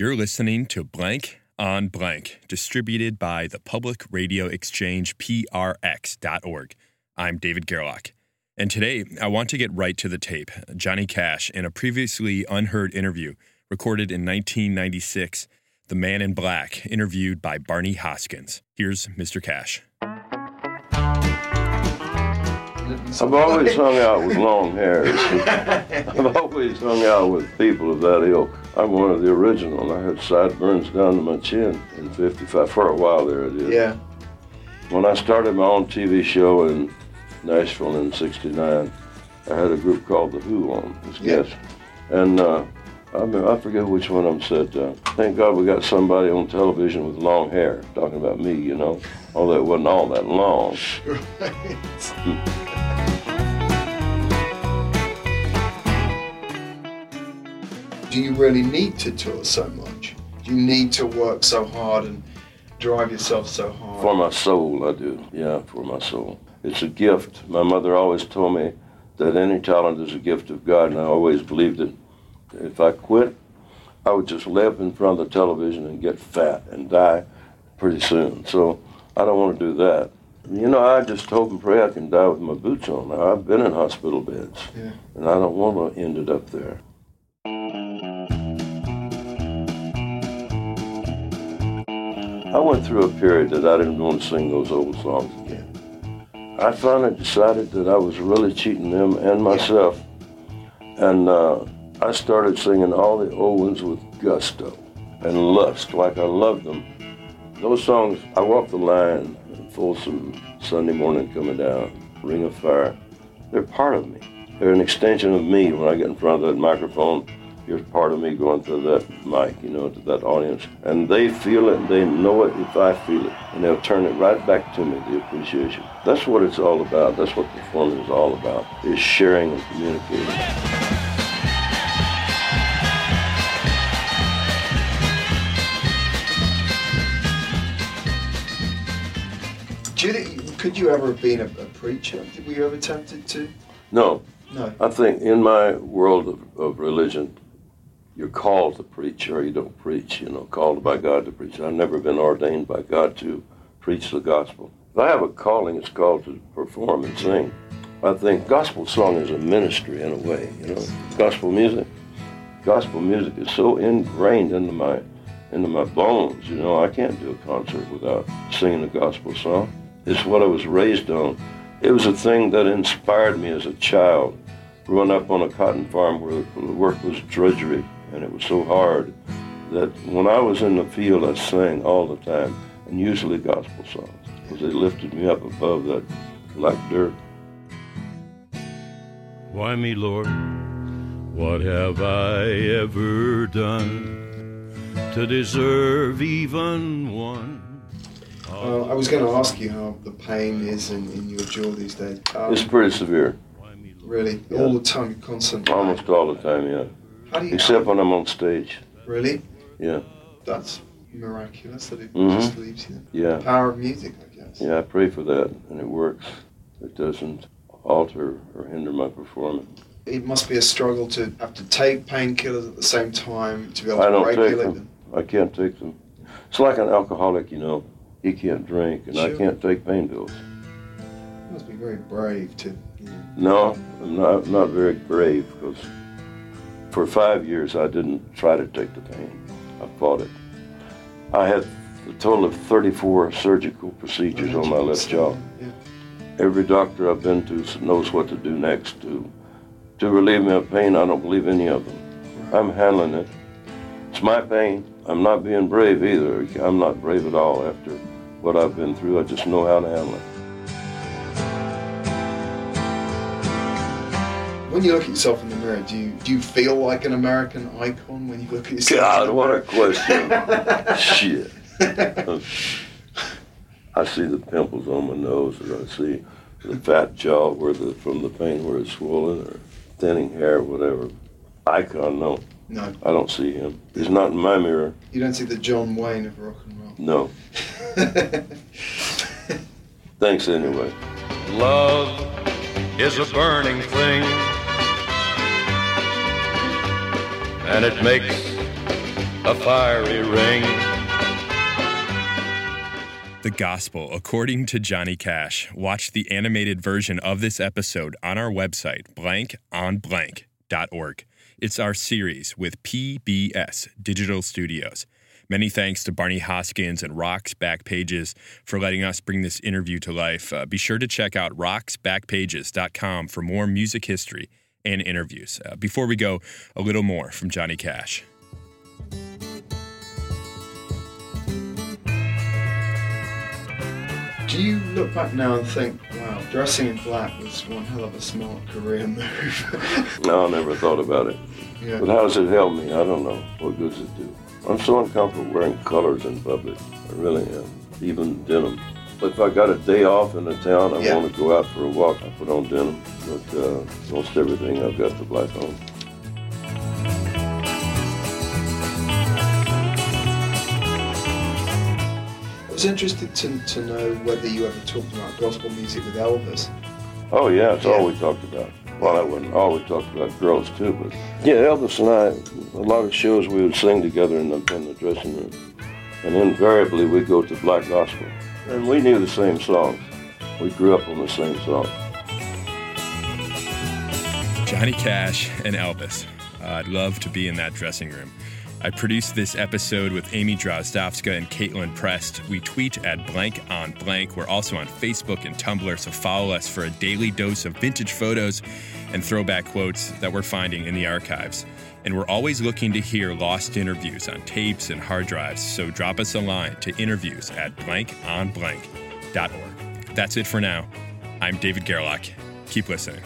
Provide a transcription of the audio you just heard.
You're listening to Blank on Blank, distributed by the Public Radio Exchange, PRX.org. I'm David Gerlach. And today, I want to get right to the tape. Johnny Cash, in a previously unheard interview recorded in 1996, The Man in Black, interviewed by Barney Hoskyns. Here's Mr. Cash. I've always hung out with long hairs. I've always hung out with people of that ilk. I'm one of the original. I had sideburns down to my chin in 55. For a while there, it is. Yeah. When I started my own TV show in Nashville in 69, I had a group called The Who on as Yeah. guests. And uh, I, mean, I forget which one of them said, uh, thank God we got somebody on television with long hair, talking about me, you know. Although it wasn't all that long. Do you really need to tour so much? Do you need to work so hard and drive yourself so hard? For my soul, I do. Yeah, for my soul. It's a gift. My mother always told me that any talent is a gift of God, and I always believed it. If I quit, I would just lay up in front of the television and get fat and die pretty soon. So I don't want to do that. You know, I just hope and pray I can die with my boots on. Now, I've been in hospital beds, Yeah. and I don't want to end it up there. I went through a period that I didn't want to sing those old songs again. I finally decided that I was really cheating them and myself. And uh, I started singing all the old ones with gusto and lust, like I loved them. Those songs, I Walk the Line, Folsom, Sunday Morning Coming Down, Ring of Fire, they're part of me. They're an extension of me when I get in front of that microphone. Here's part of me going through that mic, you know, to that audience. And they feel it, they know it if I feel it. And they'll turn it right back to me, the appreciation. That's what it's all about. That's what performing is all about, is sharing and communicating. Do you think, could you ever have been a, a preacher? Were you ever tempted to? No, No. I think in my world of, of religion, you're called to preach or you don't preach, you know, called by God to preach. I've never been ordained by God to preach the gospel. If I have a calling, it's called to perform and sing. I think gospel song is a ministry in a way, you know, gospel music. Gospel music is so ingrained into my into my bones, you know, I can't do a concert without singing a gospel song. It's what I was raised on. It was a thing that inspired me as a child, growing up on a cotton farm where the work was drudgery and it was so hard that when I was in the field, I sang all the time, and usually gospel songs, because they lifted me up above that black dirt. Why me, Lord? What have I ever done to deserve even one? Uh, I was going to ask you how the pain is in, in your jaw these days. Um, It's pretty severe, really, Yeah. all the time, constant. almost all the time, yeah. How do you? Except when I'm on stage, really, yeah, that's miraculous that it Mhm. just leaves you. yeah. Power of music, I guess. Yeah, I pray for that, and it works. It doesn't alter or hinder my performance. It must be a struggle to have to take painkillers at the same time to be able I to don't take regulate them. them. I can't take them. It's like an alcoholic, you know. He can't drink, and I can't take pain pills. It must be very brave to. You know, No, I'm not, I'm not very brave because for five years I didn't try to take the pain. I fought it. I had a total of 34 surgical procedures on my left jaw. Yeah. Every doctor I've been to knows what to do next to to relieve me of pain. I don't believe any of them. I'm handling it. It's my pain. I'm not being brave either. I'm not brave at all after what I've been through. I just know how to handle it. When you look at yourself in the mirror, do you do you feel like an American icon when you look at yourself? God, in the what a question. Shit. I see the pimples on my nose, and I see the fat jaw where the from the pain where it's swollen, or thinning hair, whatever. Icon, no, No, I don't see him. He's not in my mirror. you don't see the John Wayne of rock and roll. No. Thanks anyway. Love is a burning thing, and it makes a fiery ring. The Gospel According to Johnny Cash. Watch the animated version of this episode on our website, blankonblank.org. It's our series with PBS Digital Studios. Many thanks to Barney Hoskyns and Rock's Backpages for letting us bring this interview to life. Uh, be sure to check out rocksbackpages.com for more music history and interviews. Uh, before we go, a little more from Johnny Cash. Do you look back now and think, dressing in black was one hell of a smart career move? No, I never thought about it. yeah. But how does it help me? I don't know. What does it do? I'm so uncomfortable wearing colors in public. I really am. Even denim. But if I got a day off in the town, I Yeah. want to go out for a walk, I put on denim. But uh, most everything I've got the black on. Was interested to, to know whether you ever talked about gospel music with Elvis. Oh yeah, it's all we talked about. Well, that wasn't all we talked about girls too, but yeah, Elvis and I, a lot of shows we would sing together in the, in the dressing room, and invariably we'd go to black gospel, and we knew the same songs. We grew up on the same songs. Johnny Cash and Elvis. Uh, I'd love to be in that dressing room. I produced this episode with Amy Drozdowska and Kaitlin Prest. We tweet at blank on blank. We're also on Facebook and Tumblr, so follow us for a daily dose of vintage photos and throwback quotes that we're finding in the archives. And we're always looking to hear lost interviews on tapes and hard drives, so drop us a line to interviews at blankonblank.org. That's it for now. I'm David Gerlach. Keep listening.